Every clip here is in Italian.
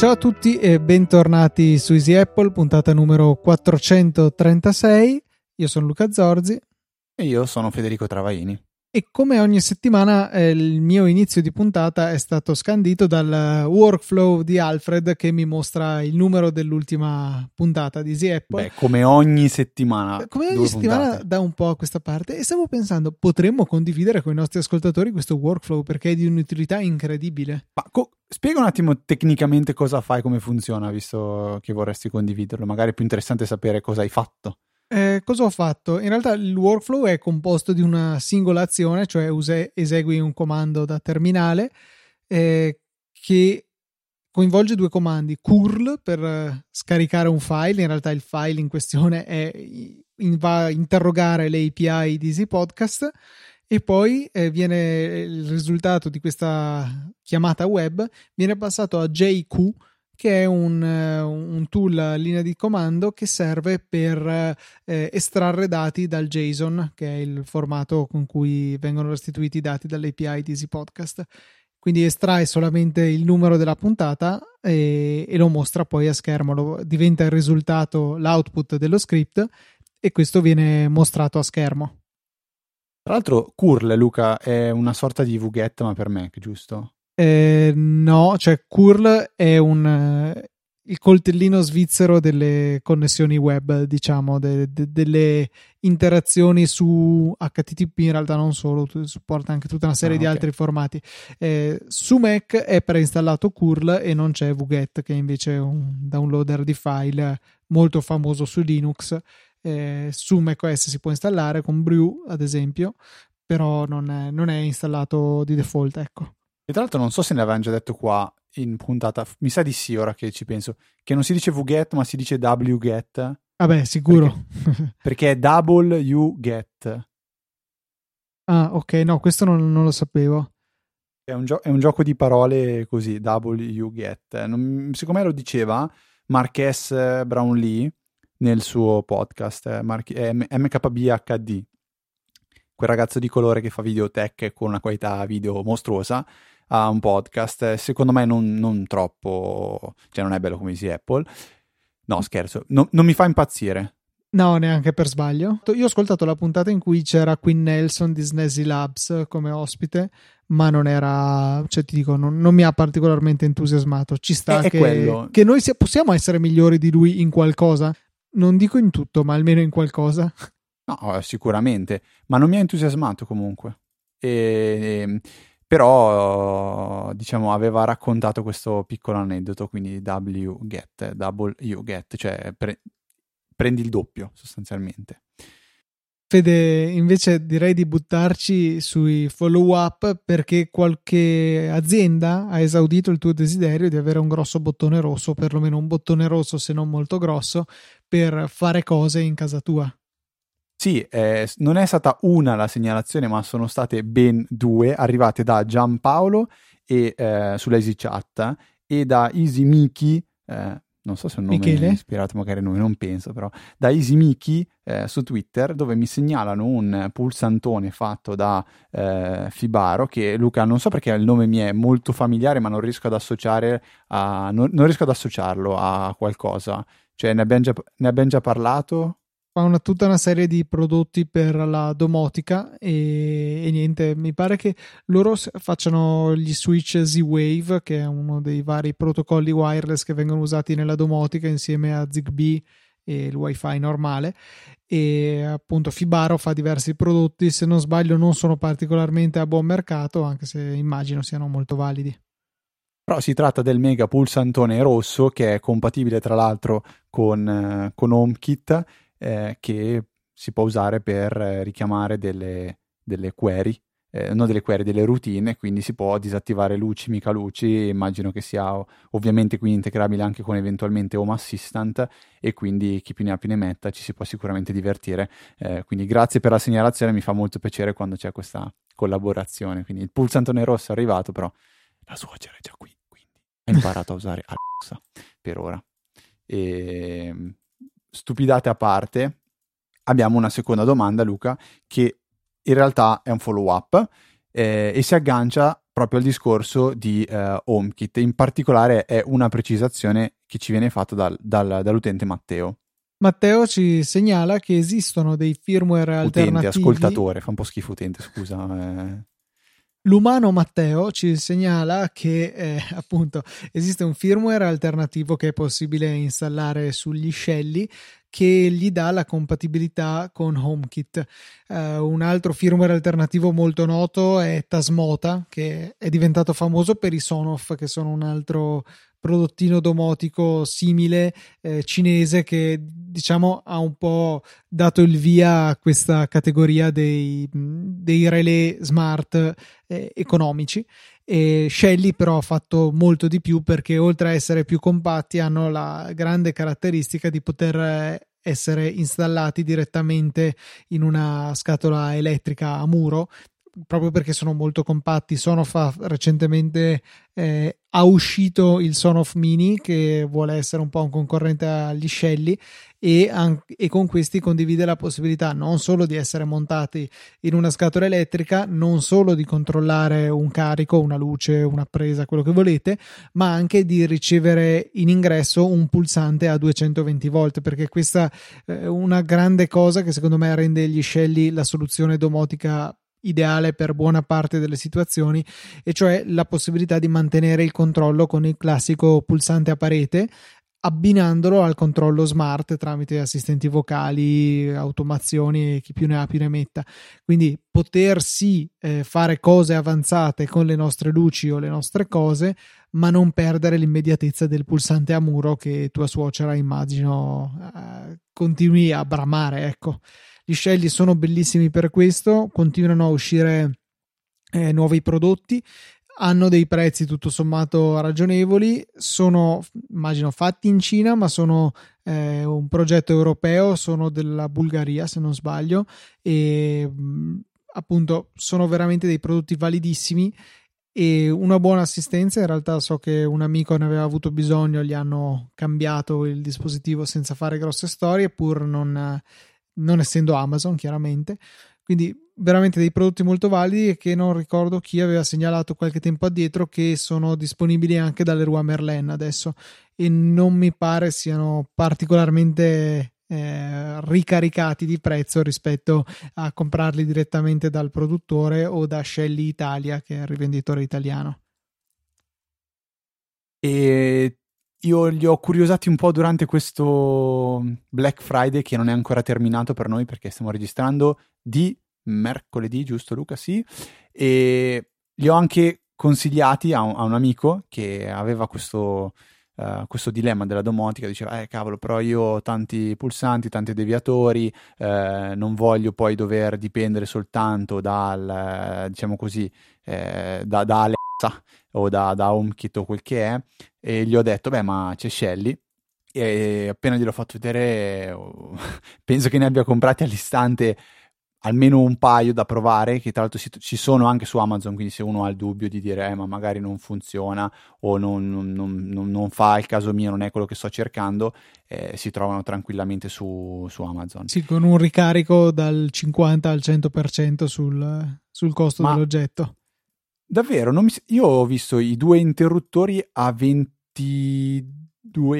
Ciao a tutti e bentornati su Easy Apple, puntata numero 436. Io sono Luca Zorzi. E io sono Federico Travaini. E come ogni settimana eh, il mio inizio di puntata è stato scandito dal workflow di Alfred che mi mostra il numero dell'ultima puntata di Easy Apple. Beh, come ogni settimana. Come ogni settimana puntate. da un po' a questa parte e stavo pensando potremmo condividere con i nostri ascoltatori questo workflow perché è di un'utilità incredibile. Ma co- spiega un attimo tecnicamente cosa fai, come funziona, visto che vorresti condividerlo. Magari è più interessante sapere cosa hai fatto. Eh, cosa ho fatto? In realtà il workflow è composto di una singola azione, cioè use- esegui un comando da terminale eh, che coinvolge due comandi, curl per uh, scaricare un file, in realtà il file in questione è, in, va a interrogare le API di Easy Podcast e poi eh, viene il risultato di questa chiamata web viene passato a JQ che è un, eh, un, tool a linea di comando che serve per eh, estrarre dati dal JSON, che è il formato con cui vengono restituiti i dati dall'API di Easy Podcast. Quindi estrae solamente il numero della puntata e, e lo mostra poi a schermo, lo, diventa il risultato, l'output dello script e questo viene mostrato a schermo. Tra l'altro, curl, Luca, è una sorta di VGET, ma per Mac, giusto? Eh, no, cioè curl è un, eh, il coltellino svizzero delle connessioni web, diciamo, de, de, delle interazioni su HTTP, in realtà non solo, supporta anche tutta una serie ah, di okay. altri formati. Eh, su Mac è preinstallato curl e non c'è VGET, che invece è un downloader di file molto famoso su Linux. Eh, su macOS si può installare con Brew, ad esempio, però non è, non è installato di default, ecco. E tra l'altro non so se ne avevano già detto qua in puntata, mi sa di sì ora che ci penso, che non si dice wget ma si dice wget. Vabbè, sicuro. Perché, perché è double u get. Ah, ok, no, questo non, non lo sapevo. È un, gio- è un, gioco di parole così, double u get. Non, secondo me lo diceva Marques Brownlee nel suo podcast, Mar- MKBHD quel ragazzo di colore che fa videotech con una qualità video mostruosa ha un podcast, secondo me non, non troppo, cioè non è bello come si Apple. No, scherzo, no, non mi fa impazzire. No, neanche per sbaglio. Io ho ascoltato la puntata in cui c'era Quinn Nelson di Snazzy Labs come ospite, ma non era, cioè ti dico, non, non mi ha particolarmente entusiasmato. Ci sta è, che, che, noi sia, possiamo essere migliori di lui in qualcosa. Non dico in tutto, ma almeno in qualcosa. No, sicuramente, ma non mi ha entusiasmato comunque. E, ehm, però diciamo aveva raccontato questo piccolo aneddoto quindi W get double U get cioè pre- prendi il doppio sostanzialmente. Fede invece direi di buttarci sui follow up perché qualche azienda ha esaudito il tuo desiderio di avere un grosso bottone rosso perlomeno un bottone rosso se non molto grosso per fare cose in casa tua sì, eh, non è stata una la segnalazione, ma sono state ben due, arrivate da Giampaolo e, eh, EasyChat e da Easy Miki, eh, non so se è un nome Michele? ispirato magari a noi, non penso però, da Easy Miki eh, su Twitter dove mi segnalano un pulsantone fatto da eh, Fibaro che Luca non so perché il nome mi è molto familiare ma non riesco ad associare a, non, non riesco ad associarlo a qualcosa. Cioè ne abbiamo già, ne abbiamo già parlato? Fa una, tutta una serie di prodotti per la domotica e, e, niente, mi pare che loro facciano gli switch Z-Wave, che è uno dei vari protocolli wireless che vengono usati nella domotica insieme a Zigbee e il wifi normale. E appunto Fibaro fa diversi prodotti se non sbaglio non sono particolarmente a buon mercato anche se immagino siano molto validi. Però si tratta del mega pulsantone rosso che è compatibile tra l'altro con, eh, con HomeKit eh, che si può usare per eh, richiamare delle, delle query, eh, non delle query, delle routine, quindi si può disattivare luci, mica luci, immagino che sia ovviamente quindi integrabile anche con eventualmente Home Assistant e quindi chi più ne ha più ne metta ci si può sicuramente divertire. Eh, quindi grazie per la segnalazione, mi fa molto piacere quando c'è questa collaborazione. Quindi il pulsantone rosso è arrivato, però la suocera è già qui, quindi ha imparato a usare Alexa per ora. E stupidate a parte, abbiamo una seconda domanda, Luca, che in realtà è un follow up eh, e si aggancia proprio al discorso di eh, HomeKit. In particolare è una precisazione che ci viene fatta dal, dal, dall'utente Matteo. Matteo ci segnala che esistono dei firmware utente, alternativi. ascoltatore, fa un po' schifo utente, scusa. Eh. L'umano Matteo ci segnala che eh, appunto esiste un firmware alternativo che è possibile installare sugli scelli che gli dà la compatibilità con HomeKit. Uh, un altro firmware alternativo molto noto è Tasmota, che è diventato famoso per i Sonoff, che sono un altro prodottino domotico simile eh, cinese che diciamo ha un po' dato il via a questa categoria dei, dei relay smart eh, economici. E Shelly però ha fatto molto di più perché oltre a essere più compatti hanno la grande caratteristica di poter eh, essere installati direttamente in una scatola elettrica a muro proprio perché sono molto compatti. Sonoff ha recentemente eh, ha uscito il Sonoff Mini che vuole essere un po' un concorrente agli Shelly e, an- e, con questi condivide la possibilità non solo di essere montati in una scatola elettrica, non solo di controllare un carico, una luce, una presa, quello che volete, ma anche di ricevere in ingresso un pulsante a 220 volt, perché questa è una grande cosa che secondo me rende gli Shelly la soluzione domotica ideale per buona parte delle situazioni, e cioè la possibilità di mantenere il controllo con il classico pulsante a parete abbinandolo al controllo smart tramite assistenti vocali, automazioni e chi più ne ha più ne metta. Quindi potersi eh, fare cose avanzate con le nostre luci o le nostre cose, ma non perdere l'immediatezza del pulsante a muro che tua suocera immagino eh, continui a bramare, ecco. Gli scegli sono bellissimi per questo, continuano a uscire eh, nuovi prodotti, hanno dei prezzi tutto sommato ragionevoli, sono immagino fatti in Cina, ma sono eh, un progetto europeo, sono della Bulgaria se non sbaglio e appunto sono veramente dei prodotti validissimi e una buona assistenza. In realtà so che un amico ne aveva avuto bisogno, gli hanno cambiato il dispositivo senza fare grosse storie, pur non non essendo Amazon chiaramente. Quindi veramente dei prodotti molto validi e che non ricordo chi aveva segnalato qualche tempo addietro che sono disponibili anche dalle Rua Merlin adesso e non mi pare siano particolarmente eh, ricaricati di prezzo rispetto a comprarli direttamente dal produttore o da Shelly Italia che è il rivenditore italiano. E io li ho curiosati un po' durante questo Black Friday che non è ancora terminato per noi perché stiamo registrando di mercoledì, giusto Luca? Sì. E li ho anche consigliati a un, a un amico che aveva questo, uh, questo, dilemma della domotica, diceva, eh cavolo, però io ho tanti pulsanti, tanti deviatori, eh, non voglio poi dover dipendere soltanto dal, diciamo così, eh, da, da Alexa o da, da HomeKit o quel che è e gli ho detto beh ma c'è Shelly e appena gliel'ho fatto vedere penso che ne abbia comprati all'istante almeno un paio da provare che tra l'altro ci sono anche su Amazon quindi se uno ha il dubbio di dire eh, ma magari non funziona o non, non, non, non, fa il caso mio non è quello che sto cercando eh, si trovano tranquillamente su, su, Amazon. Sì con un ricarico dal 50 al 100% sul, sul costo ma dell'oggetto Davvero, mi... io ho visto i due interruttori a 22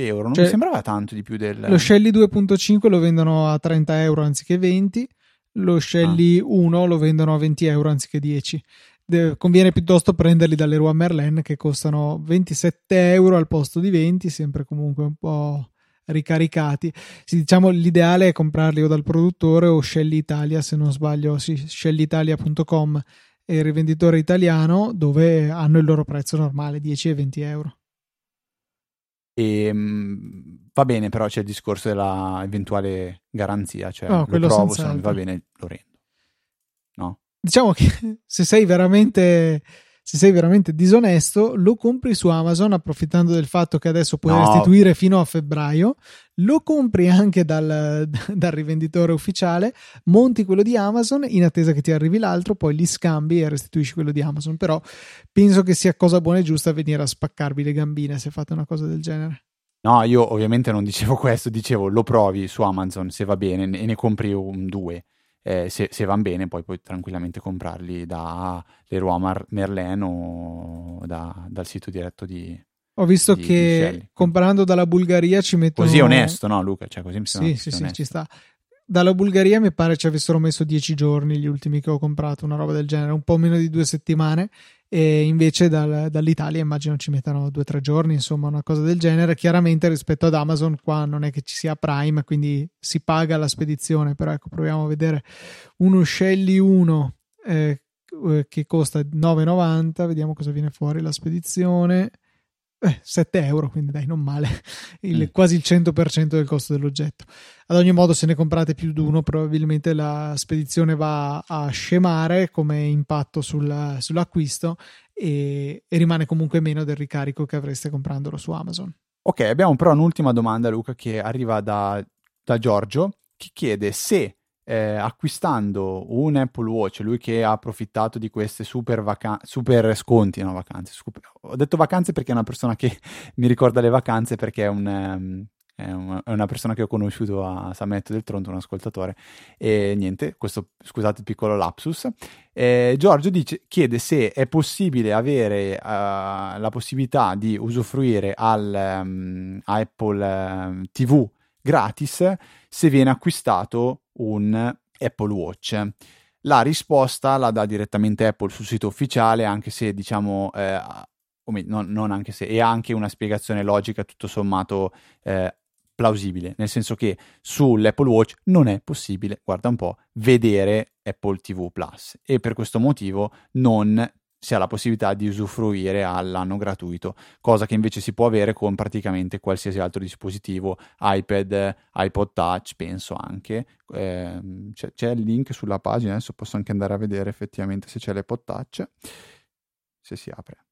euro, non cioè, mi sembrava tanto di più del... Lo Shelly 2.5 lo vendono a 30 euro anziché 20, lo Shelly ah. 1 lo vendono a 20 euro anziché 10. De- conviene piuttosto prenderli dalle Rua Merlin che costano 27 euro al posto di 20, sempre comunque un po' ricaricati. Sì, diciamo l'ideale è comprarli o dal produttore o Shelly Italia, se non sbaglio, sì, shellyitalia.com e il rivenditore italiano dove hanno il loro prezzo normale 10 e 20 euro. E, ehm, va bene, però c'è il discorso dell'eventuale garanzia, cioè no, lo provo, se non va bene lo rendo. No? Diciamo che se sei veramente se sei veramente disonesto, lo compri su Amazon approfittando del fatto che adesso puoi no. restituire fino a febbraio, lo compri anche dal, dal, rivenditore ufficiale, monti quello di Amazon in attesa che ti arrivi l'altro, poi li scambi e restituisci quello di Amazon. Però penso che sia cosa buona e giusta venire a spaccarvi le gambine se fate una cosa del genere. No, io ovviamente non dicevo questo, dicevo lo provi su Amazon se va bene e ne compri un due. Eh, se, se vanno bene, poi puoi tranquillamente comprarli da Leroy Mar- Merlin o da, dal sito diretto di. Ho visto di, che di comprando dalla Bulgaria ci mettono. Così è onesto, no, Luca? Cioè, così mi sembra. Sì, sì, sì, ci sta. Dalla Bulgaria mi pare ci avessero messo 10 giorni gli ultimi che ho comprato, una roba del genere, un po' meno di due settimane e invece dal, dall'Italia immagino ci mettano due o tre giorni, insomma una cosa del genere. Chiaramente rispetto ad Amazon qua non è che ci sia Prime, quindi si paga la spedizione, però ecco proviamo a vedere uno Shelly 1 eh, che costa 9,90, vediamo cosa viene fuori la spedizione. Eh, 7 euro, quindi dai, non male, il, mm. quasi il 100% del costo dell'oggetto. Ad ogni modo, se ne comprate più di uno, probabilmente la spedizione va a scemare come impatto sul, sull'acquisto e, e rimane comunque meno del ricarico che avreste comprandolo su Amazon. Ok, abbiamo però un'ultima domanda, Luca, che arriva da, da Giorgio, che chiede se eh, acquistando un Apple Watch, lui che ha approfittato di queste super, vaca- super sconti, no vacanze, super... ho detto vacanze perché è una persona che mi ricorda le vacanze perché è un... Um, è una persona che ho conosciuto a San Benedetto del Tronto, un ascoltatore. E niente, questo scusate il piccolo lapsus. Eh, Giorgio dice, chiede se è possibile avere uh, la possibilità di usufruire al um, Apple uh, ehm, TV gratis se viene acquistato un Apple Watch. La risposta la dà direttamente Apple sul sito ufficiale, anche se diciamo, eh, non, non, anche se, è anche una spiegazione logica tutto sommato eh, plausibile, nel senso che sull'Apple Watch non è possibile, guarda un po', vedere Apple TV Plus e per questo motivo non si ha la possibilità di usufruire all'anno gratuito, cosa che invece si può avere con praticamente qualsiasi altro dispositivo, iPad, iPod Touch, penso anche. Eh, c'è, c'è, il link sulla pagina, adesso posso anche andare a vedere effettivamente se c'è l'iPod Touch, se si apre.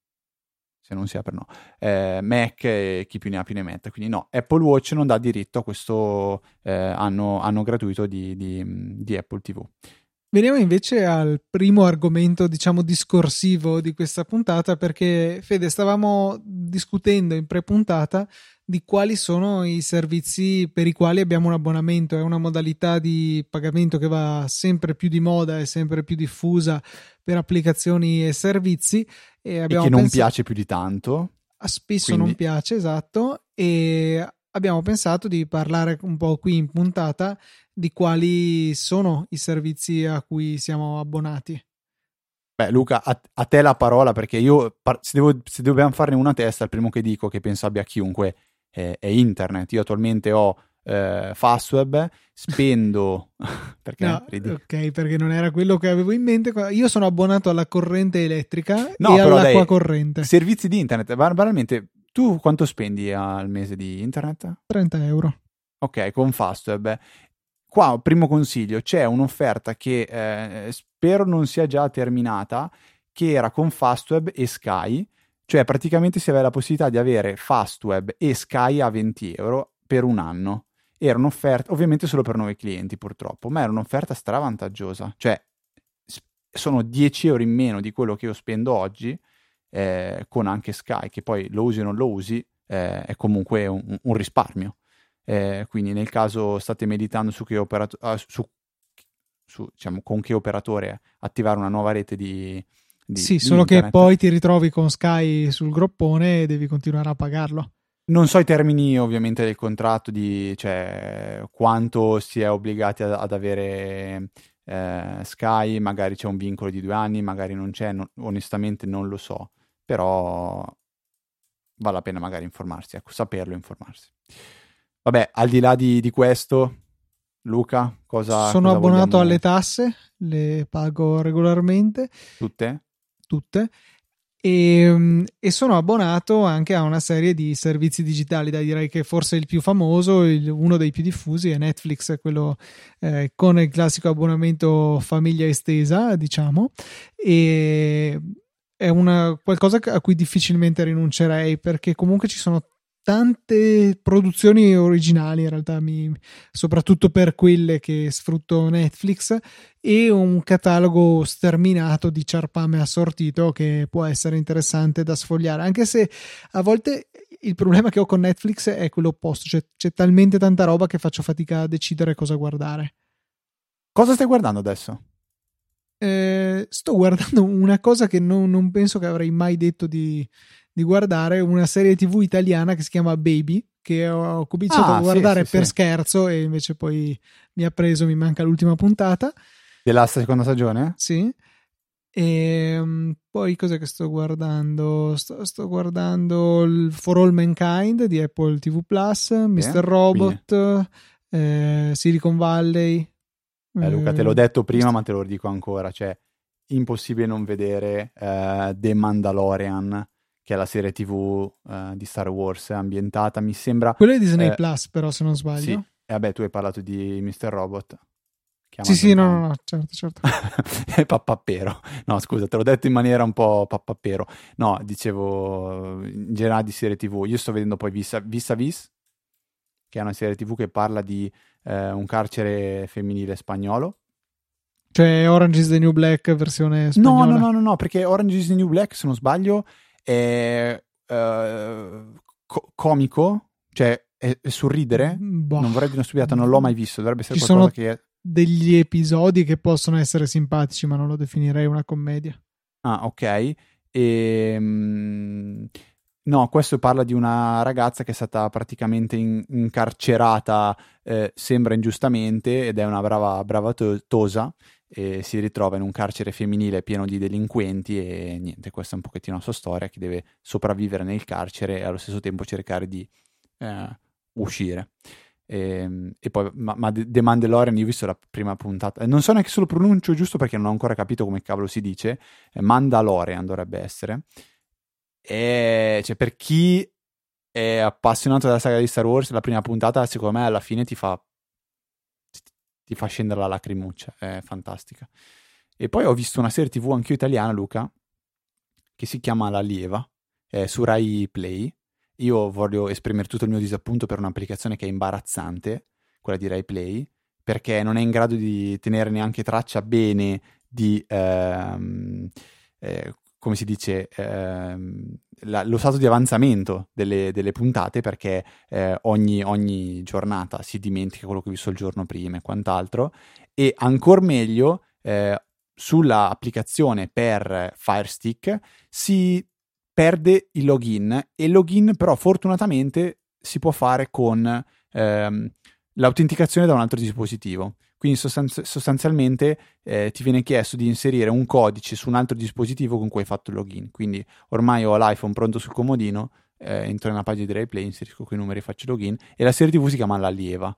Se non si apre, no. Eh, Mac e chi più ne ha più ne metta. Quindi, no, Apple Watch non dà diritto a questo eh, anno, anno, gratuito di, di, di Apple TV. Veniamo invece al primo argomento, diciamo, discorsivo di questa puntata, perché Fede, stavamo discutendo in pre-puntata di quali sono i servizi per i quali abbiamo un abbonamento. È una modalità di pagamento che va sempre più di moda e sempre più diffusa per applicazioni e servizi. E, e che non pensato... piace più di tanto. Spesso Quindi... non piace, esatto. E abbiamo pensato di parlare un po' qui in puntata di quali sono i servizi a cui siamo abbonati. Beh, Luca, a, a te la parola perché io, se, devo, se, dobbiamo farne una testa, il primo che dico che penso abbia chiunque è, è internet. Io attualmente ho eh, Fastweb, spendo perché no, ok perché non era quello che avevo in mente io sono abbonato alla corrente elettrica no, e all'acqua dai, corrente servizi di internet banalmente tu quanto spendi al mese di internet? 30 euro ok con Fastweb Qua, primo consiglio, c'è un'offerta che eh, spero non sia già terminata, che era con Fastweb e Sky, cioè praticamente si aveva la possibilità di avere Fastweb e Sky a 20 euro per un anno. Era un'offerta, ovviamente solo per nuovi clienti purtroppo, ma era un'offerta stravantaggiosa, cioè sono 10 euro in meno di quello che io spendo oggi eh, con anche Sky, che poi lo usi o non lo usi, eh, è comunque un, un risparmio. Eh, quindi nel caso state meditando su che operato- uh, su, su, diciamo, con che operatore attivare una nuova rete di, di Sì, di solo internet. che poi ti ritrovi con Sky sul groppone e devi continuare a pagarlo. Non so i termini ovviamente del contratto, di cioè, quanto si è obbligati ad, ad avere eh, Sky, magari c'è un vincolo di due anni, magari non c'è, non, onestamente non lo so, però vale la pena magari informarsi, ecco, saperlo informarsi. Vabbè, al di là di, di questo, Luca, cosa... Sono cosa abbonato vogliamo... alle tasse, le pago regolarmente. Tutte? Tutte. E, ehm, e, sono abbonato anche a una serie di servizi digitali. Da direi che forse il più famoso, il, uno dei più diffusi, è Netflix, quello eh, con il classico abbonamento famiglia estesa, diciamo. E è una, qualcosa a cui difficilmente rinuncerei perché comunque ci sono tante produzioni originali in realtà, mi, soprattutto per quelle che sfrutto Netflix e un catalogo sterminato di ciarpame assortito che può essere interessante da sfogliare, anche se a volte il problema che ho con Netflix è quello opposto, cioè c'è talmente tanta roba che faccio fatica a decidere cosa guardare. Cosa stai guardando adesso? Eh, sto guardando una cosa che non, non penso che avrei mai detto di, di guardare una serie tv italiana che si chiama Baby che ho cominciato ah, a guardare sì, per sì. scherzo e invece poi mi ha preso, mi manca l'ultima puntata. Della seconda stagione? Sì. E um, poi cos'è che sto guardando? Sto, sto, guardando il For All Mankind di Apple TV Plus, Mr. Robot, eh, Silicon Valley. Eh, Luca, te l'ho detto prima, ma te lo dico ancora: cioè, impossibile non vedere uh, The Mandalorian che è la serie tv uh, di Star Wars ambientata, mi sembra... Quello è Disney eh, Plus però se non sbaglio. Sì, e vabbè tu hai parlato di Mr. Robot. Sì, sì, no, no, no, certo, certo. è pappappero. No, scusa, te l'ho detto in maniera un po' pappappero. No, dicevo in generale di serie tv. Io sto vedendo poi Vis Vis, Vis che è una serie tv che parla di eh, un carcere femminile spagnolo. Cioè Orange is the New Black versione spagnola? No, no, no, no, no perché Orange is the New Black, se non sbaglio, è uh, co- comico, cioè è, è sorridere. Boh. Non vorrei dire una stupidata, non l'ho mai visto. Dovrebbe essere Ci qualcosa che. È... degli episodi che possono essere simpatici, ma non lo definirei una commedia. Ah, ok. E, ehm, no, questo parla di una ragazza che è stata praticamente in, incarcerata, eh, sembra ingiustamente, ed è una brava, brava to- tosa e si ritrova in un carcere femminile pieno di delinquenti e niente, questa è un pochettino la sua storia che deve sopravvivere nel carcere e allo stesso tempo cercare di eh, uscire. E, ehm, e, poi, ma, ma The Mandalorian, io ho visto la prima puntata, non so neanche se lo pronuncio giusto perché non ho ancora capito come cavolo si dice, Mandalorian dovrebbe essere. E cioè, per chi è appassionato della saga di Star Wars, la prima puntata secondo me alla fine ti fa ti fa scendere la lacrimuccia, è fantastica. E poi ho visto una serie tv anche italiana, Luca, che si chiama La Lieva, è su Rai Play. Io voglio esprimere tutto il mio disappunto per un'applicazione che è imbarazzante, quella di Rai Play, perché non è in grado di tenere neanche traccia bene di ehm, eh, come si dice, ehm, la, lo stato di avanzamento delle, delle puntate perché eh, ogni, ogni, giornata si dimentica quello che ho visto il giorno prima e quant'altro. E ancora meglio eh, sulla applicazione per Firestick si perde il login e il login però fortunatamente si può fare con ehm, l'autenticazione da un altro dispositivo quindi sostanzi- sostanzialmente eh, ti viene chiesto di inserire un codice su un altro dispositivo con cui hai fatto il login. Quindi ormai ho l'iPhone pronto sul comodino, eh, entro nella pagina di RaiPlay, inserisco quei numeri e faccio login. E la serie TV si chiama La Lieva,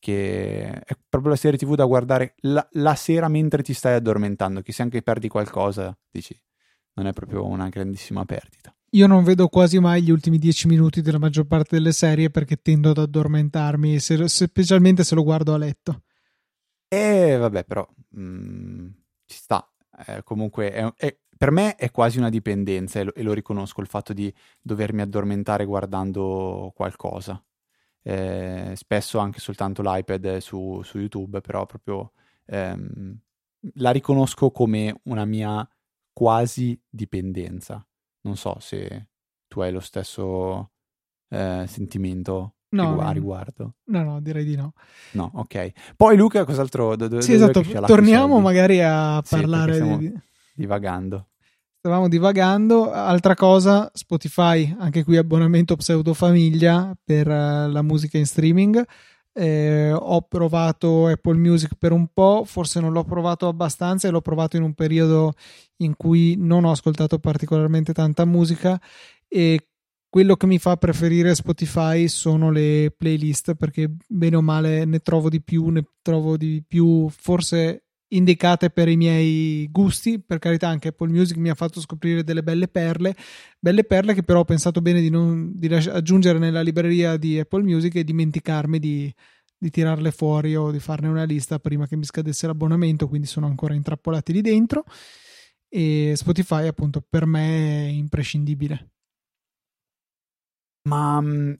che è proprio la serie TV da guardare la, la sera mentre ti stai addormentando, che se anche perdi qualcosa, dici, non è proprio una grandissima perdita. Io non vedo quasi mai gli ultimi dieci minuti della maggior parte delle serie perché tendo ad addormentarmi, se, specialmente se lo guardo a letto. E vabbè, però mh, mm, ci sta. Eh, comunque, è, è, per me è quasi una dipendenza e lo, e lo, riconosco il fatto di dovermi addormentare guardando qualcosa. Eh, spesso anche soltanto l'iPad su, su YouTube, però proprio ehm, la riconosco come una mia quasi dipendenza. Non so se tu hai lo stesso eh, sentimento no, a riguardo? No, no, direi di no. No, ok. Poi Luca, cos'altro? Do, do, sì, esatto, torniamo magari a parlare sì, di... divagando. Stavamo divagando. Altra cosa, Spotify, anche qui abbonamento pseudo famiglia per uh, la musica in streaming. Eh, ho provato Apple Music per un po', forse non l'ho provato abbastanza e l'ho provato in un periodo in cui non ho ascoltato particolarmente tanta musica e quello che mi fa preferire Spotify sono le playlist perché bene o male ne trovo di più, ne trovo di più forse indicate per i miei gusti. Per carità, anche Apple Music mi ha fatto scoprire delle belle perle, belle perle che però ho pensato bene di, non, di aggiungere nella libreria di Apple Music e dimenticarmi di, di tirarle fuori o di farne una lista prima che mi scadesse l'abbonamento, quindi sono ancora intrappolati lì dentro. E Spotify, appunto, per me è imprescindibile. Ma mm,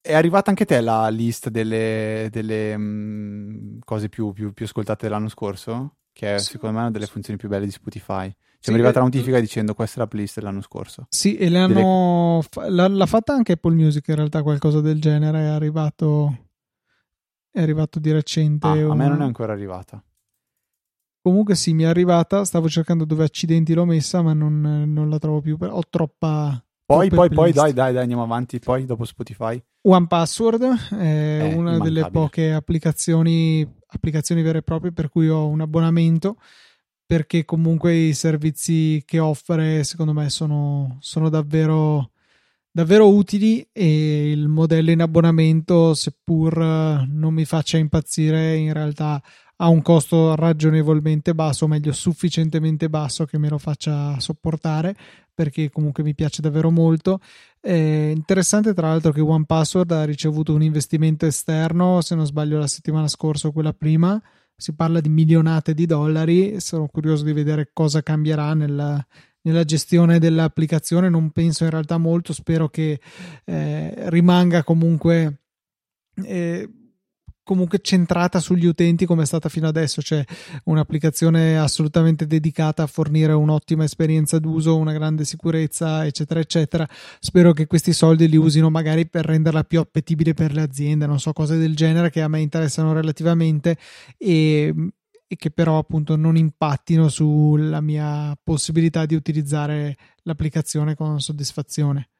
è arrivata anche te la lista delle, delle um, cose più, più, più, ascoltate dell'anno scorso? Che è sì, secondo me una delle funzioni più belle di Spotify. Cioè, sì, mi è arrivata la notifica dicendo questa è la playlist dell'anno scorso. Sì, e le hanno. Delle... L'ha fatta anche Apple Music in realtà, qualcosa del genere. È arrivato. È arrivato di recente. Ah, un... A me non è ancora arrivata. Comunque sì, mi è arrivata. Stavo cercando dove accidenti l'ho messa, ma non, non la trovo più. Ho troppa. Poi, poi, poi, dai, dai, dai, andiamo avanti. Poi, dopo Spotify. One Password è eh, una delle poche applicazioni, applicazioni vere e proprie per cui ho un abbonamento perché comunque i servizi che offre secondo me sono, sono davvero, davvero utili e il modello in abbonamento seppur non mi faccia impazzire in realtà ha un costo ragionevolmente basso, o meglio sufficientemente basso che me lo faccia sopportare perché comunque mi piace davvero molto. È interessante tra l'altro che OnePassword ha ricevuto un investimento esterno, se non sbaglio la settimana scorsa o quella prima, si parla di milionate di dollari, sono curioso di vedere cosa cambierà nella, nella gestione dell'applicazione, non penso in realtà molto, spero che eh, rimanga comunque... Eh, comunque centrata sugli utenti come è stata fino adesso, cioè un'applicazione assolutamente dedicata a fornire un'ottima esperienza d'uso, una grande sicurezza, eccetera, eccetera. Spero che questi soldi li usino magari per renderla più appetibile per le aziende, non so, cose del genere che a me interessano relativamente e, e che però appunto non impattino sulla mia possibilità di utilizzare l'applicazione con soddisfazione.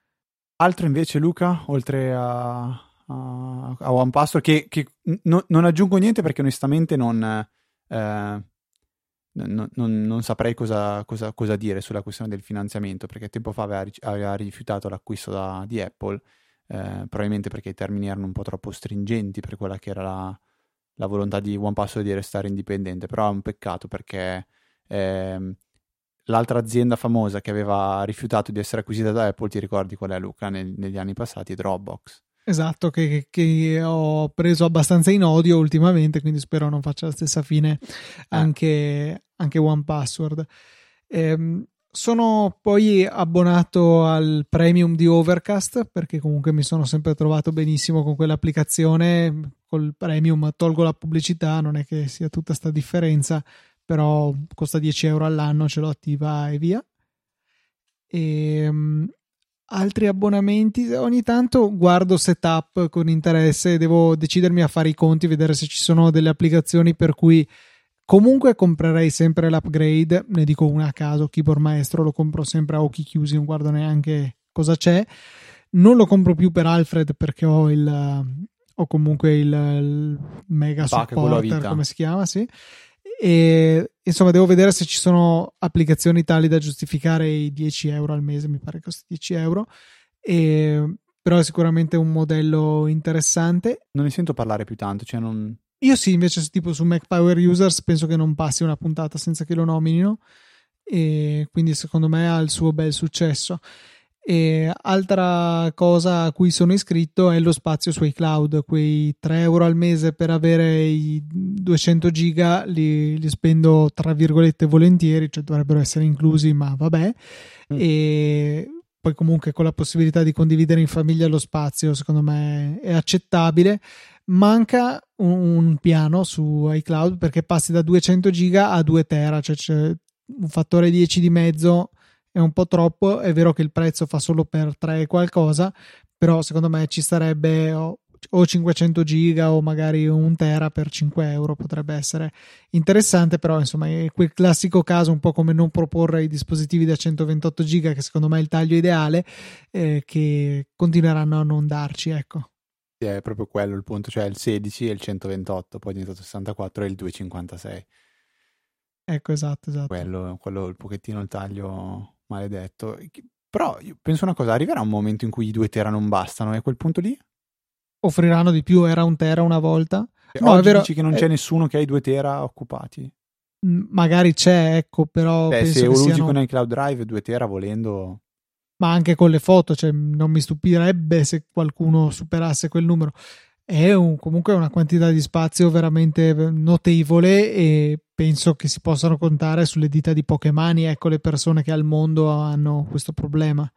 Altro invece Luca, oltre a a, a One Password che, che no, non aggiungo niente perché onestamente non, eh, non, non, non saprei cosa, cosa, cosa, dire sulla questione del finanziamento perché tempo fa aveva, aveva rifiutato l'acquisto da, di Apple eh, probabilmente perché i termini erano un po' troppo stringenti per quella che era la, la volontà di One Password di restare indipendente però è un peccato perché eh, l'altra azienda famosa che aveva rifiutato di essere acquisita da Apple ti ricordi qual è Luca nel, negli anni passati? Dropbox Esatto, che, che, ho preso abbastanza in odio ultimamente, quindi spero non faccia la stessa fine ah. anche, anche One Password. Ehm, sono poi abbonato al premium di Overcast perché comunque mi sono sempre trovato benissimo con quell'applicazione. Col premium tolgo la pubblicità, non è che sia tutta questa differenza, però costa 10 euro all'anno, ce l'ho attiva e via. Ehm, altri abbonamenti. Ogni tanto guardo setup con interesse, devo decidermi a fare i conti, vedere se ci sono delle applicazioni per cui comunque comprerei sempre l'upgrade. Ne dico una a caso: Keyboard Maestro lo compro sempre a occhi chiusi, non guardo neanche cosa c'è. Non lo compro più per Alfred perché ho il. Ho comunque il, il mega supporter, come si chiama, sì e insomma devo vedere se ci sono applicazioni tali da giustificare i 10 euro al mese mi pare che costi 10 euro. E, però è sicuramente un modello interessante. Non ne sento parlare più tanto cioè non... io sì invece tipo su Mac Power Users penso che non passi una puntata senza che lo nominino. E quindi secondo me ha il suo bel successo e altra cosa a cui sono iscritto è lo spazio su iCloud, quei 3 euro al mese per avere i 200 giga li, li spendo tra virgolette volentieri, cioè dovrebbero essere inclusi, ma vabbè. Mm. E poi comunque con la possibilità di condividere in famiglia lo spazio, secondo me è accettabile. Manca un, un piano su iCloud perché passi da 200 giga a 2 tera, cioè c'è un fattore 10 di mezzo è un po' troppo. È vero che il prezzo fa solo per 3 qualcosa, però secondo me ci sarebbe o, o 500 giga o magari un tera per 5 euro potrebbe essere interessante. Però insomma è quel classico caso un po' come non proporre i dispositivi da 128 giga, che secondo me è il taglio ideale, eh, che continueranno a non darci. Ecco. È proprio quello il punto, cioè il 16 e il 128, poi è diventato 64 e il 256. Ecco, esatto, esatto. Quello, quello il pochettino il taglio maledetto. Però io penso una cosa, arriverà un momento in cui i due tera non bastano e a quel punto lì? Offriranno di più, era un tera una volta. E no, è vero, dici che non c'è eh, nessuno che ha i due tera occupati. Magari c'è, ecco, però... Beh, se evolugi siano... con il cloud drive, due tera volendo... Ma anche con le foto, cioè non mi stupirebbe se qualcuno superasse quel numero è un, comunque una quantità di spazio veramente notevole e penso che si possano contare sulle dita di poche mani ecco le persone che al mondo hanno questo problema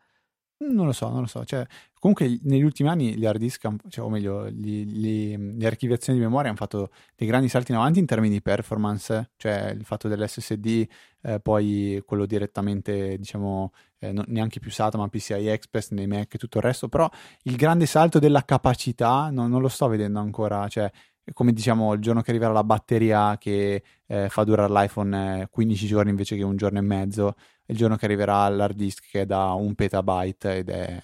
Non lo so, non lo so. Cioè, comunque negli ultimi anni gli hard disk, cioè, o meglio, gli, gli, le archiviazioni di memoria hanno fatto dei grandi salti in avanti in termini di performance, cioè il fatto dell'SSD, eh, poi quello direttamente, diciamo, eh, non, neanche più SATA, ma PCI Express nei Mac e tutto il resto, però il grande salto della capacità no, non lo sto vedendo ancora, cioè come diciamo il giorno che arriverà la batteria che eh, fa durare l'iPhone 15 eh, giorni invece che un giorno e mezzo, il giorno che arriverà l'hard disk che è da un petabyte ed è...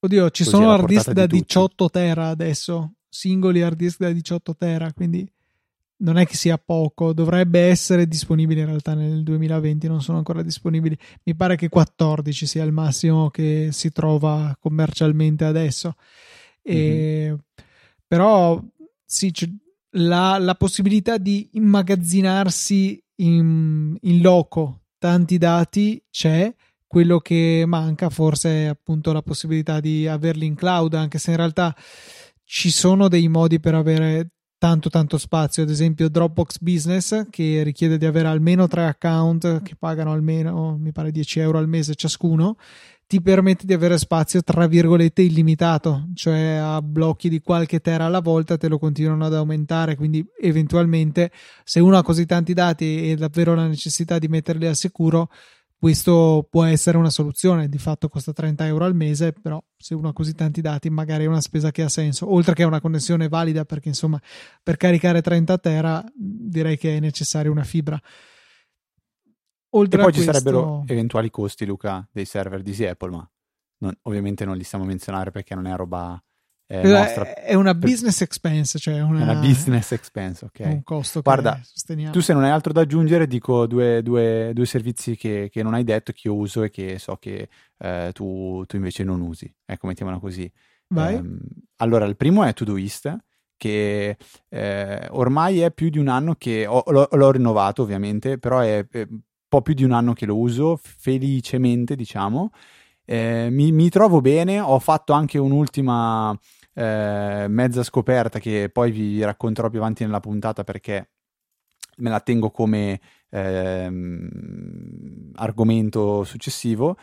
Oddio, ci sono hard disk da 18 tera adesso, singoli hard disk da 18 tera, quindi non è che sia poco, dovrebbe essere disponibile in realtà nel 2020, non sono ancora disponibili. Mi pare che 14 sia il massimo che si trova commercialmente adesso. E... Mm-hmm. Però sì, la, la, possibilità di immagazzinarsi in, in loco tanti dati c'è. Quello che manca forse è appunto la possibilità di averli in cloud, anche se in realtà ci sono dei modi per avere tanto tanto spazio, ad esempio Dropbox Business che richiede di avere almeno tre account che pagano almeno mi pare 10 euro al mese ciascuno ti permette di avere spazio tra virgolette illimitato, cioè a blocchi di qualche tera alla volta te lo continuano ad aumentare, quindi eventualmente se uno ha così tanti dati e davvero la necessità di metterli al sicuro, questo può essere una soluzione, di fatto costa 30 euro al mese, però se uno ha così tanti dati magari è una spesa che ha senso, oltre che una connessione valida perché insomma per caricare 30 tera direi che è necessaria una fibra. Oltre e poi ci questo... sarebbero eventuali costi, Luca, dei server di Apple, ma non, ovviamente non li stiamo a menzionare perché non è roba eh, nostra. È una business expense, cioè una, è una business expense, ok. Un costo Guarda, tu se non hai altro da aggiungere dico due, due, due servizi che, che, non hai detto, che io uso e che so che eh, tu, tu, invece non usi. Ecco, mettiamola così. Vai. Um, allora, il primo è Todoist che eh, ormai è più di un anno che ho, l'ho, l'ho, rinnovato ovviamente, però è, è po' più di un anno che lo uso, felicemente diciamo. Eh, mi, mi, trovo bene, ho fatto anche un'ultima eh, mezza scoperta che poi vi racconterò più avanti nella puntata perché me la tengo come ehm, argomento successivo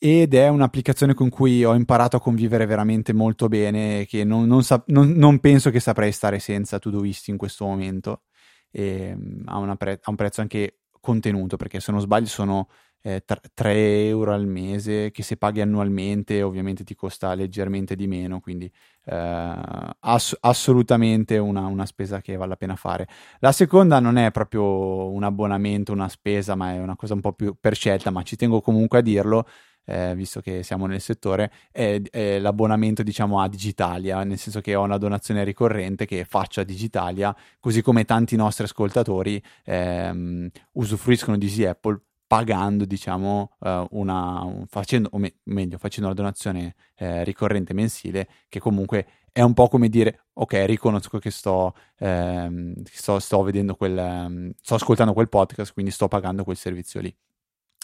ed è un'applicazione con cui ho imparato a convivere veramente molto bene che non, non, sa- non, non penso che saprei stare senza Todoist in questo momento. E, um, ha, pre- ha, un prezzo anche contenuto, perché se non sbaglio sono eh, 3 euro al mese che se paghi annualmente ovviamente ti costa leggermente di meno, quindi eh, ass- assolutamente una, una, spesa che vale la pena fare. La seconda non è proprio un abbonamento, una spesa, ma è una cosa un po' più per scelta, ma ci tengo comunque a dirlo eh, visto che siamo nel settore, è, è, l'abbonamento diciamo a Digitalia, nel senso che ho una donazione ricorrente che faccio a Digitalia, così come tanti nostri ascoltatori ehm, usufruiscono di Easy Apple pagando, diciamo, uh, una, un, facendo, o me, meglio, facendo una donazione eh, ricorrente mensile, che comunque è un po' come dire, ok, riconosco che sto, ehm, sto, sto vedendo quel, um, sto ascoltando quel podcast, quindi sto pagando quel servizio lì.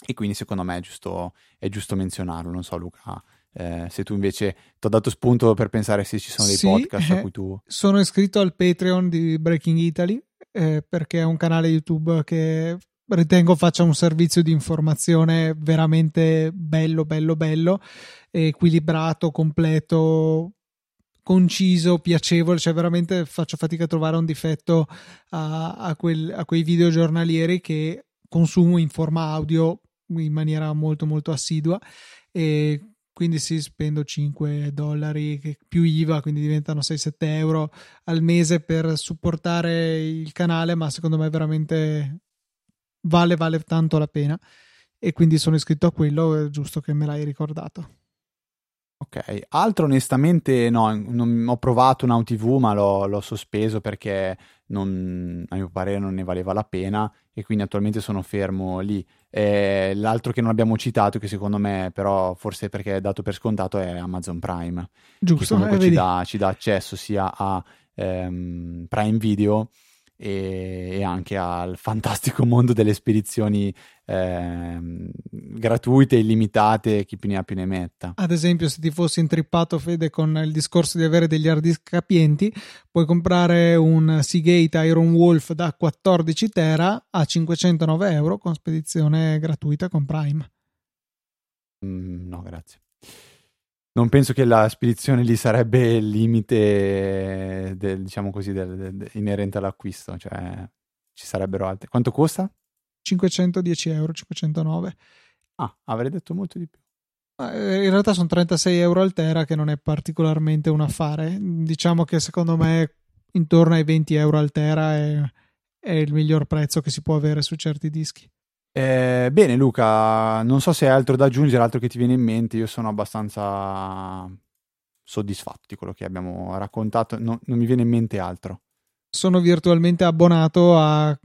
E quindi secondo me è giusto, è giusto menzionarlo. Non so, Luca, eh, se tu invece ti ho dato spunto per pensare se ci sono dei sì, podcast a cui tu. Sono iscritto al Patreon di Breaking Italy eh, perché è un canale YouTube che ritengo faccia un servizio di informazione veramente bello, bello, bello, equilibrato, completo, conciso, piacevole, cioè veramente faccio fatica a trovare un difetto a, a, quel, a quei video giornalieri che consumo in forma audio in maniera molto molto assidua e quindi sì spendo 5 dollari più IVA quindi diventano 6-7 euro al mese per supportare il canale ma secondo me veramente vale vale tanto la pena e quindi sono iscritto a quello è giusto che me l'hai ricordato Ok, altro onestamente no, non, ho provato un TV ma l'ho, l'ho sospeso perché non, a mio parere non ne valeva la pena e quindi attualmente sono fermo lì. E l'altro che non abbiamo citato, che secondo me però forse perché è dato per scontato, è Amazon Prime. Giusto, che comunque eh, ci, dà, ci, dà, accesso sia a ehm, Prime Video e, anche al fantastico mondo delle spedizioni eh, gratuite, illimitate, chi più ne ha più ne metta. Ad esempio, se ti fossi intrippato, Fede, con il discorso di avere degli hard disk capienti, puoi comprare un Seagate Iron Wolf da 14 tera a 509 euro con spedizione gratuita con Prime. Mm, no, grazie. Non penso che la spedizione lì sarebbe il limite del, diciamo così, del, del, inerente all'acquisto, cioè ci sarebbero altre. Quanto costa? 510 euro, 509. Ah, avrei detto molto di più. Eh, in realtà sono 36 euro al tera che non è particolarmente un affare. Diciamo che secondo me intorno ai 20 euro al tera è, è il miglior prezzo che si può avere su certi dischi. Eh, bene Luca, non so se hai altro da aggiungere, altro che ti viene in mente, io sono abbastanza soddisfatto di quello che abbiamo raccontato, no, non mi viene in mente altro. Sono virtualmente abbonato a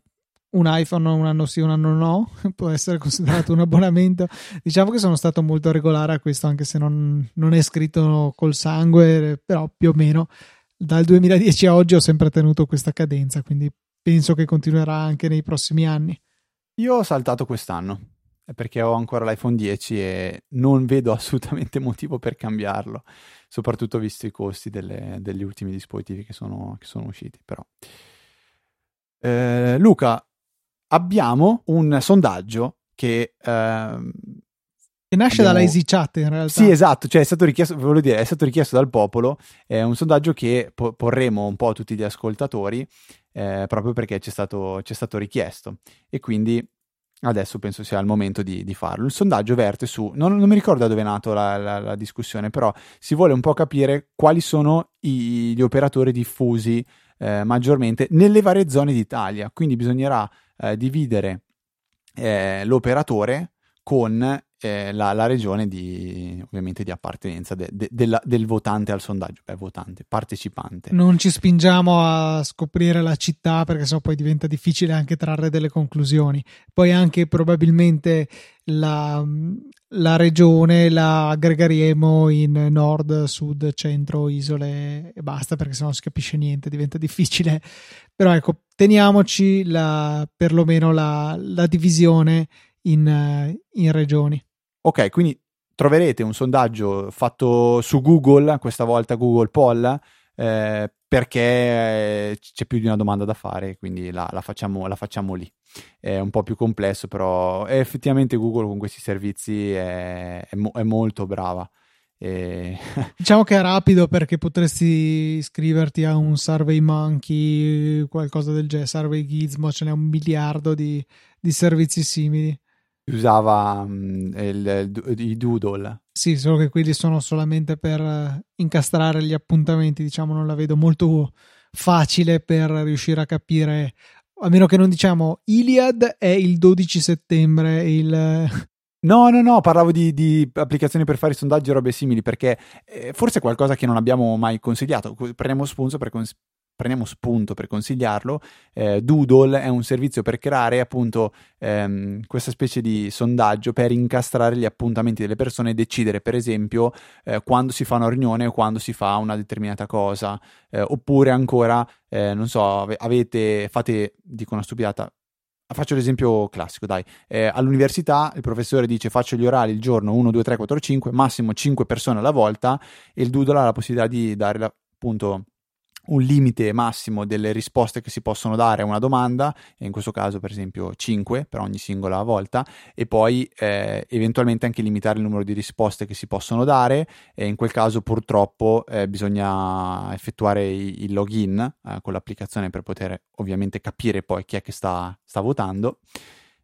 un iPhone un anno sì, un anno no, può essere considerato un abbonamento. Diciamo che sono stato molto regolare a questo, anche se non, non è scritto col sangue, però più o meno dal 2010 a oggi ho sempre tenuto questa cadenza, quindi penso che continuerà anche nei prossimi anni. Io ho saltato quest'anno perché ho ancora l'iPhone 10 e non vedo assolutamente motivo per cambiarlo, soprattutto visto i costi delle, degli ultimi dispositivi che sono, che sono usciti. Eh, Luca, abbiamo un sondaggio che eh, che nasce abbiamo... dalla EasyChat in realtà. Sì, esatto, cioè è stato richiesto, volevo dire, è stato richiesto dal popolo, è un sondaggio che po- porremo un po' a tutti gli ascoltatori, eh, proprio perché c'è stato, c'è stato, richiesto. E quindi adesso penso sia il momento di, di farlo. Il sondaggio verte su, non, non mi ricordo da dove è nata la, la, la, discussione, però si vuole un po' capire quali sono i, gli operatori diffusi eh, maggiormente nelle varie zone d'Italia. Quindi bisognerà eh, dividere eh, l'operatore con eh, la, la, regione di, ovviamente di appartenenza de, de, della, del votante al sondaggio, beh votante, partecipante. Non ci spingiamo a scoprire la città perché sennò poi diventa difficile anche trarre delle conclusioni. Poi anche probabilmente la, la regione la aggregheremo in nord, sud, centro, isole e basta perché sennò non si capisce niente, diventa difficile. Però ecco, teniamoci la, perlomeno la, la divisione in, in regioni. Ok, quindi troverete un sondaggio fatto su Google, questa volta Google Poll, eh, perché c'è più di una domanda da fare, quindi la, la, facciamo, la, facciamo, lì. È un po' più complesso, però effettivamente Google con questi servizi è, è, mo- è molto brava. E... diciamo che è rapido perché potresti iscriverti a un Survey Monkey, qualcosa del genere, Survey Gizmo, ce n'è un miliardo di, di servizi simili usava um, il, il, i doodle. Sì, solo che quelli sono solamente per uh, incastrare gli appuntamenti, diciamo, non la vedo molto facile per riuscire a capire, a meno che non diciamo Iliad è il 12 settembre, il... No, no, no, parlavo di, di, applicazioni per fare sondaggi e robe simili, perché eh, forse è qualcosa che non abbiamo mai consigliato. Prendiamo spunto per, cons- prendiamo spunto per consigliarlo, eh, Doodle è un servizio per creare appunto ehm, questa specie di sondaggio per incastrare gli appuntamenti delle persone e decidere per esempio eh, quando si fa una riunione o quando si fa una determinata cosa, eh, oppure ancora, eh, non so, avete, fate, dico una stupidata, Faccio l'esempio classico, dai. Eh, all'università il professore dice faccio gli orali il giorno 1, 2, 3, 4, 5, massimo 5 persone alla volta e il Doodle ha la possibilità di dare la, appunto un limite massimo delle risposte che si possono dare a una domanda, in questo caso per esempio 5 per ogni singola volta, e poi eh, eventualmente anche limitare il numero di risposte che si possono dare, e in quel caso purtroppo eh, bisogna effettuare il login eh, con l'applicazione per poter ovviamente capire poi chi è che sta, sta votando.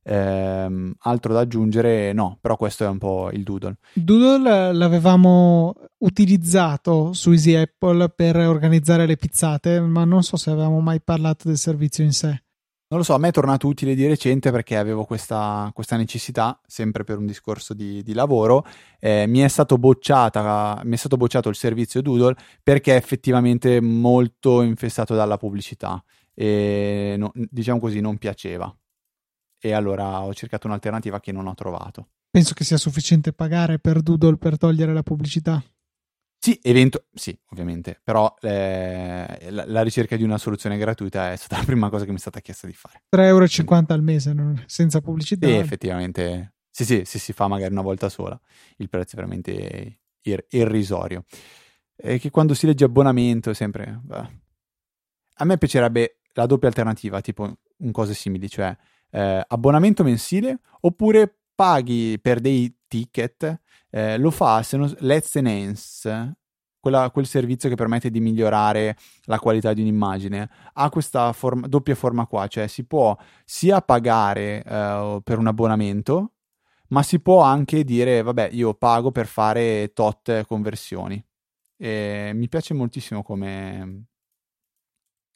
Ehm, altro da aggiungere, no, però questo è un po' il Doodle. Doodle l'avevamo utilizzato su Easy Apple per organizzare le pizzate, ma non so se avevamo mai parlato del servizio in sé. Non lo so, a me è tornato utile di recente perché avevo questa, questa necessità, sempre per un discorso di, di lavoro. Eh, mi, è stato bocciata, mi è stato bocciato il servizio Doodle perché è effettivamente molto infestato dalla pubblicità e no, diciamo così non piaceva e allora ho cercato un'alternativa che non ho trovato. Penso che sia sufficiente pagare per Doodle per togliere la pubblicità. Sì, evento- sì, ovviamente, però eh, la, la, ricerca di una soluzione gratuita è stata la prima cosa che mi è stata chiesta di fare. 3,50 euro al mese, non, senza pubblicità. Sì, effettivamente, sì, sì, se si fa magari una volta sola, il prezzo è veramente ir- irrisorio. E che quando si legge abbonamento è sempre... Beh. A me piacerebbe la doppia alternativa, tipo in cose simili, cioè eh, abbonamento mensile oppure paghi per dei ticket eh, lo fa se non, Let's Enhance, quella, quel servizio che permette di migliorare la qualità di un'immagine, ha questa forma, doppia forma qua, cioè si può sia pagare eh, per un abbonamento, ma si può anche dire, vabbè, io pago per fare tot conversioni. E mi piace moltissimo come,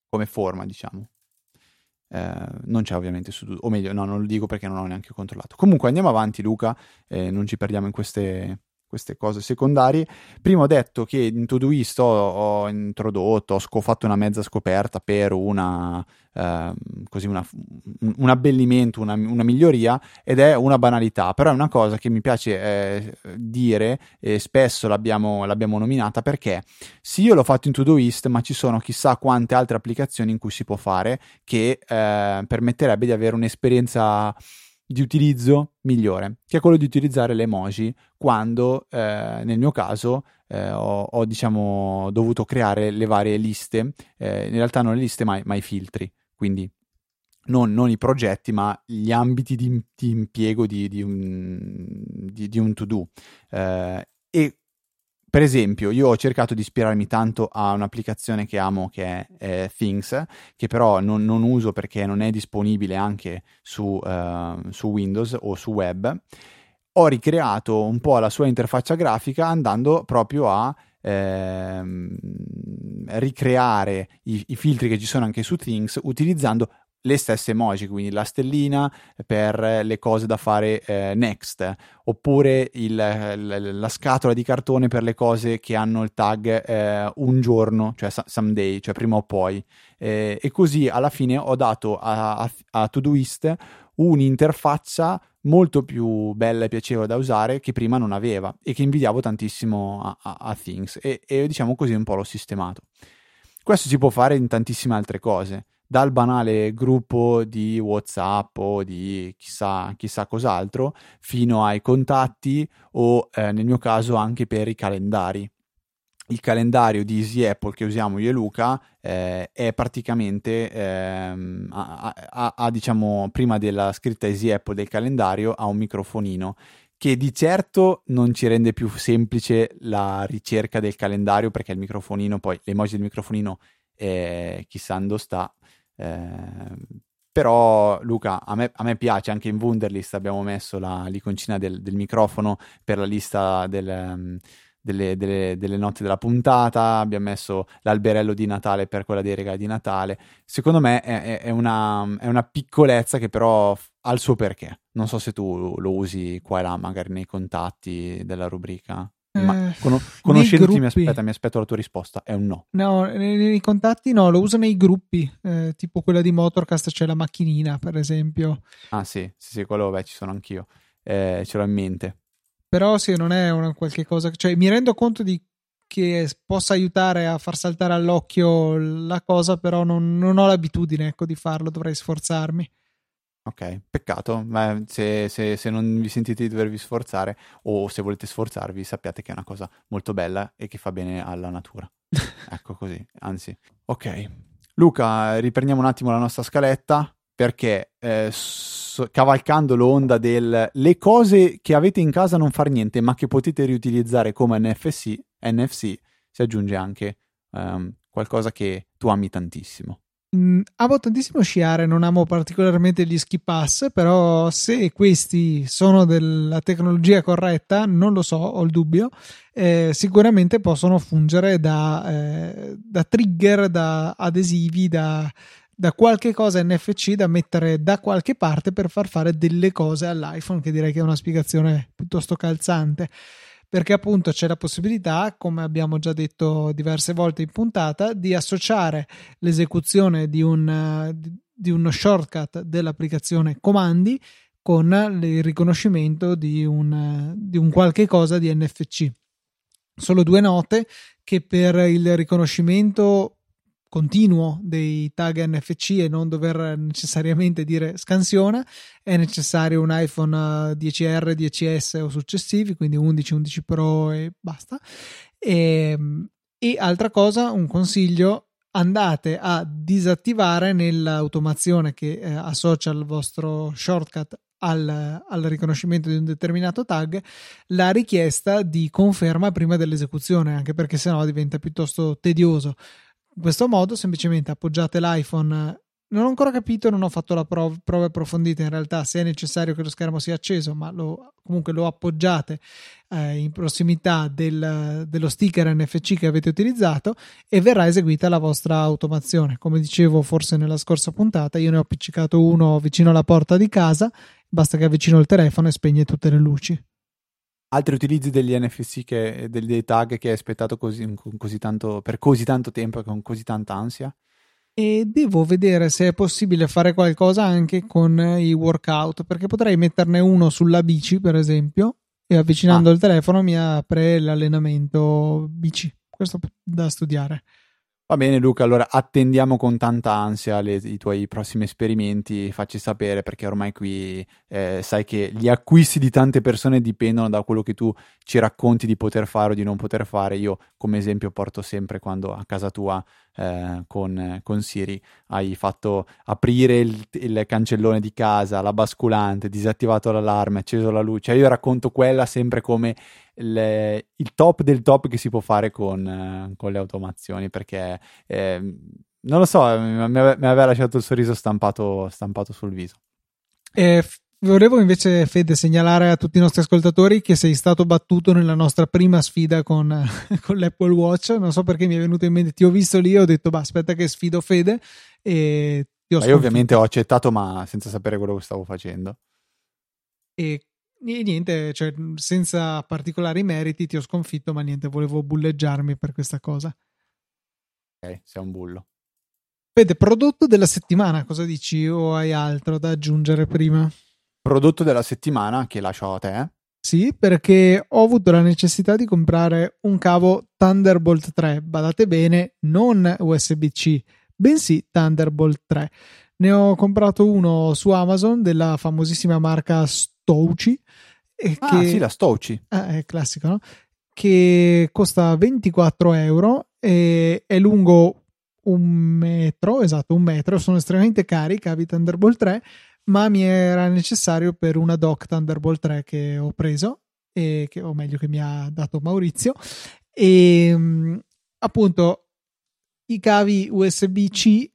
come forma, diciamo. Eh, non c'è ovviamente su o meglio, no, non lo dico perché non ho neanche controllato. Comunque andiamo avanti, Luca, eh, non ci perdiamo in queste, queste cose secondarie. Prima ho detto che in Todoist ho, ho introdotto, ho fatto una mezza scoperta per una, eh, una, un abbellimento, una, una, miglioria ed è una banalità, però è una cosa che mi piace eh, dire e spesso l'abbiamo, l'abbiamo, nominata perché sì, io l'ho fatto in Todoist, ma ci sono chissà quante altre applicazioni in cui si può fare che eh, permetterebbe di avere un'esperienza di utilizzo migliore, che è quello di utilizzare le emoji quando, eh, nel mio caso, eh, ho, ho, diciamo, dovuto creare le varie liste, eh, in realtà non le liste ma, ma i filtri, quindi non, non, i progetti ma gli ambiti di, di impiego di, di, un, di, un to-do. Eh, e per esempio, io ho cercato di ispirarmi tanto a un'applicazione che amo che è eh, Things, che però non, non, uso perché non è disponibile anche su, uh, su, Windows o su web. Ho ricreato un po' la sua interfaccia grafica andando proprio a ehm, ricreare i, i, filtri che ci sono anche su Things utilizzando le stesse emoji, quindi la stellina per le cose da fare eh, next, oppure il, la scatola di cartone per le cose che hanno il tag eh, un giorno, cioè someday, cioè prima o poi. Eh, e così alla fine ho dato a, a, a Todoist un'interfaccia molto più bella e piacevole da usare che prima non aveva e che invidiavo tantissimo a, a, a Things e, e diciamo così un po' l'ho sistemato. Questo si può fare in tantissime altre cose dal banale gruppo di WhatsApp o di chissà, chissà cos'altro, fino ai contatti o eh, nel mio caso anche per i calendari. Il calendario di Easy Apple che usiamo io e Luca eh, è praticamente ehm, ha, ha, ha, diciamo prima della scritta Easy Apple del calendario ha un microfonino che di certo non ci rende più semplice la ricerca del calendario perché il microfonino poi l'emoji del microfonino eh, chissà dove sta Ehm, però Luca, a me, a me, piace, anche in Wunderlist abbiamo messo la, l'iconcina del, del microfono per la lista del, um, delle, delle, delle, notti della puntata, abbiamo messo l'alberello di Natale per quella dei regali di Natale. Secondo me è, è, una, è una piccolezza che però ha il suo perché. Non so se tu lo usi qua e là, magari nei contatti della rubrica. Ma eh, con- conoscendoti mi aspetta, mi aspetto la tua risposta, è un no. No, nei, nei contatti no, lo uso nei gruppi, eh, tipo quella di Motorcast c'è la macchinina, per esempio. Ah sì, sì, sì, quello beh, ci sono anch'io, eh, ce l'ho in mente. Però sì, non è una qualche cosa, cioè mi rendo conto di che possa aiutare a far saltare all'occhio la cosa, però non, non ho l'abitudine ecco, di farlo, dovrei sforzarmi. Ok, peccato, ma se, se, se, non vi sentite di dovervi sforzare o se volete sforzarvi sappiate che è una cosa molto bella e che fa bene alla natura. ecco così, anzi. Ok, Luca, riprendiamo un attimo la nostra scaletta perché eh, so, cavalcando l'onda del le cose che avete in casa non far niente ma che potete riutilizzare come NFC, NFC si aggiunge anche um, qualcosa che tu ami tantissimo. Mm, amo tantissimo sciare, non amo particolarmente gli ski pass, però se questi sono della tecnologia corretta, non lo so, ho il dubbio, eh, sicuramente possono fungere da, eh, da trigger, da adesivi, da, da qualche cosa NFC da mettere da qualche parte per far fare delle cose all'iPhone, che direi che è una spiegazione piuttosto calzante perché appunto c'è la possibilità, come abbiamo già detto diverse volte in puntata, di associare l'esecuzione di, un, di uno shortcut dell'applicazione comandi con il riconoscimento di un, di un qualche cosa di NFC. Solo due note che per il riconoscimento continuo dei tag NFC e non dover necessariamente dire scansiona, è necessario un iPhone 10R, 10S o successivi, quindi 11, 11 Pro e basta. E, ehm, e altra cosa, un consiglio, andate a disattivare nell'automazione che eh, associa il vostro shortcut al, al, riconoscimento di un determinato tag la richiesta di conferma prima dell'esecuzione, anche perché sennò diventa piuttosto tedioso. In questo modo semplicemente appoggiate l'iPhone non ho ancora capito, non ho fatto la prov- prova approfondita in realtà se è necessario che lo schermo sia acceso, ma lo, comunque lo appoggiate eh, in prossimità del, dello sticker NFC che avete utilizzato e verrà eseguita la vostra automazione. Come dicevo forse nella scorsa puntata, io ne ho appiccicato uno vicino alla porta di casa, basta che avvicino il telefono e spegne tutte le luci. Altri utilizzi degli NFC, che, dei tag che hai aspettato così, così tanto, per così tanto tempo e con così tanta ansia? e devo vedere se è possibile fare qualcosa anche con i workout perché potrei metterne uno sulla bici per esempio e avvicinando ah. il telefono mi apre l'allenamento bici questo da studiare Va bene Luca, allora attendiamo con tanta ansia le, i tuoi prossimi esperimenti, facci sapere perché ormai qui eh, sai che gli acquisti di tante persone dipendono da quello che tu ci racconti di poter fare o di non poter fare. Io come esempio porto sempre quando a casa tua eh, con, con, Siri hai fatto aprire il, il, cancellone di casa, la basculante, disattivato l'allarme, acceso la luce. Io racconto quella sempre come il, il top del top che si può fare con, eh, con le automazioni perché eh, non lo so, mi, mi, aveva lasciato il sorriso stampato, stampato sul viso. Eh, volevo invece, Fede, segnalare a tutti i nostri ascoltatori che sei stato battuto nella nostra prima sfida con, con l'Apple Watch. Non so perché mi è venuto in mente, ti ho visto lì, ho detto, bah, aspetta che sfido Fede. E ti ho io ovviamente ho accettato, ma senza sapere quello che stavo facendo. E niente, cioè, senza particolari meriti ti ho sconfitto, ma niente, volevo bulleggiarmi per questa cosa. Ok, sei un bullo. Fede, prodotto della settimana, cosa dici o hai altro da aggiungere prima? Prodotto della settimana che lascio a te. Sì, perché ho avuto la necessità di comprare un cavo Thunderbolt 3, badate bene, non USB-C, bensì Thunderbolt 3. Ne ho comprato uno su Amazon della famosissima marca Stouchi. ah, che... sì, la Stouchi. Ah, è classico, no? Che costa 24 euro e è lungo un metro, esatto, un metro. Sono estremamente cari i cavi Thunderbolt 3, ma mi era necessario per una dock Thunderbolt 3 che ho preso, e che, o meglio che mi ha dato Maurizio. E appunto i cavi USB-C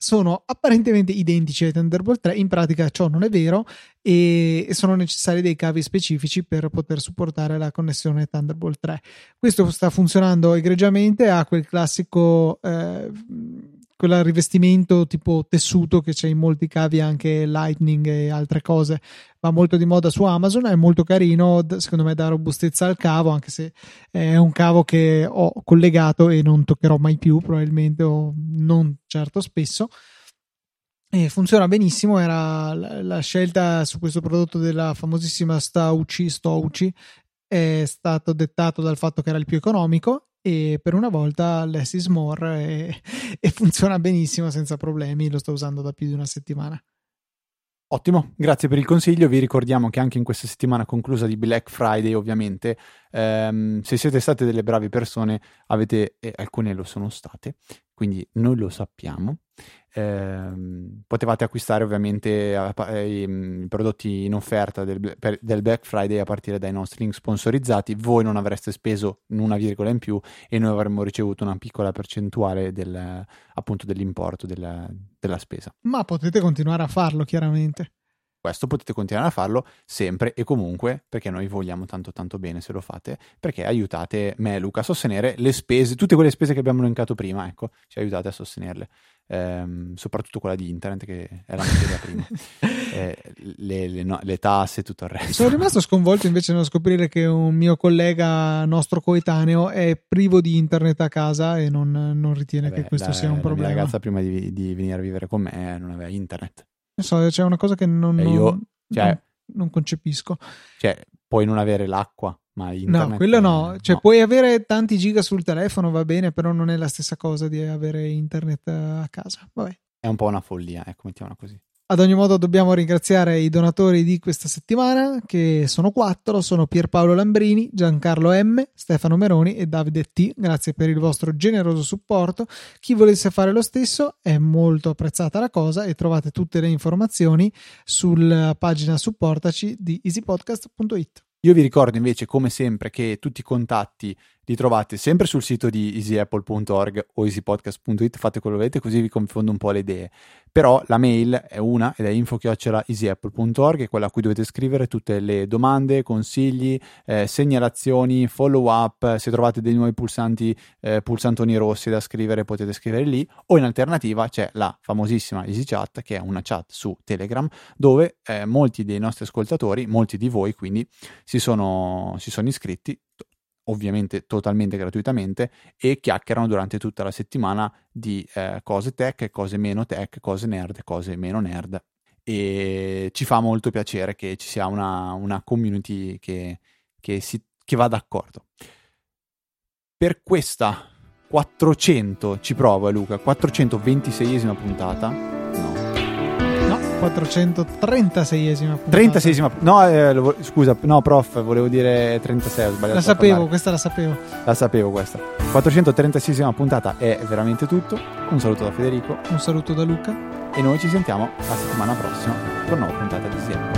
sono apparentemente identici ai Thunderbolt 3, in pratica ciò non è vero e sono necessari dei cavi specifici per poter supportare la connessione Thunderbolt 3. Questo sta funzionando egregiamente, ha quel classico eh, quel rivestimento tipo tessuto che c'è in molti cavi anche Lightning e altre cose. Va molto di moda su Amazon è molto carino secondo me dà robustezza al cavo anche se è un cavo che ho collegato e non toccherò mai più probabilmente o non certo spesso. E funziona benissimo era la, scelta su questo prodotto della famosissima Stauci Stouchi è stato dettato dal fatto che era il più economico e per una volta less is more e, e funziona benissimo senza problemi, lo sto usando da più di una settimana. Ottimo, grazie per il consiglio. Vi ricordiamo che anche in questa settimana conclusa di Black Friday, ovviamente, ehm, se siete state delle brave persone, avete, e alcune lo sono state, quindi noi lo sappiamo, eh, potevate acquistare ovviamente eh, i, prodotti in offerta del, del, Black Friday a partire dai nostri link sponsorizzati, voi non avreste speso una virgola in più e noi avremmo ricevuto una piccola percentuale del, appunto dell'importo della, della spesa. Ma potete continuare a farlo chiaramente. Questo potete continuare a farlo sempre e comunque perché noi vogliamo tanto tanto bene se lo fate, perché aiutate me e Luca a sostenere le spese, tutte quelle spese che abbiamo elencato prima, ecco, ci aiutate a sostenerle ehm, soprattutto quella di internet che è la materia prima, eh, le, le, no, le, tasse e tutto il resto. Sono rimasto sconvolto invece nello scoprire che un mio collega nostro coetaneo è privo di internet a casa e non, non ritiene Vabbè, che questo la, sia un problema. La ragazza prima di, di, venire a vivere con me non aveva internet. Non so, c'è una cosa che non, io, cioè, non, non concepisco. Cioè, puoi non avere l'acqua, ma internet... No, quello no. Cioè, no. puoi avere tanti giga sul telefono, va bene, però non è la stessa cosa di avere internet a casa. Vabbè. È un po' una follia, ecco, mettiamola così. Ad ogni modo dobbiamo ringraziare i donatori di questa settimana, che sono quattro, sono Pierpaolo Lambrini, Giancarlo M, Stefano Meroni e Davide T. Grazie per il vostro generoso supporto. Chi volesse fare lo stesso è molto apprezzata la cosa e trovate tutte le informazioni sulla pagina supportaci di easypodcast.it. Io vi ricordo invece, come sempre, che tutti i contatti li trovate sempre sul sito di easyapple.org o easypodcast.it, fate quello che volete, così vi confondo un po' le idee. Però la mail è una ed è info-easyapple.org, è quella a cui dovete scrivere tutte le domande, consigli, eh, segnalazioni, follow up. Se trovate dei nuovi pulsanti, eh, pulsantoni rossi da scrivere, potete scrivere lì. O in alternativa c'è la famosissima EasyChat, che è una chat su Telegram, dove eh, molti dei nostri ascoltatori, molti di voi quindi, si sono, si sono iscritti ovviamente totalmente gratuitamente e chiacchierano durante tutta la settimana di eh, cose tech, cose meno tech, cose nerd, cose meno nerd. E ci fa molto piacere che ci sia una, una community che, che, si, che va d'accordo. Per questa 400, ci provo eh, Luca, 426esima puntata 436esima puntata. 36esima, no, eh, scusa, no, prof, volevo dire 36, ho sbagliato. La sapevo, questa la sapevo. La sapevo questa. 436esima puntata è veramente tutto. Un saluto da Federico. Un saluto da Luca. E noi ci sentiamo la settimana prossima con una nuova puntata di Siena.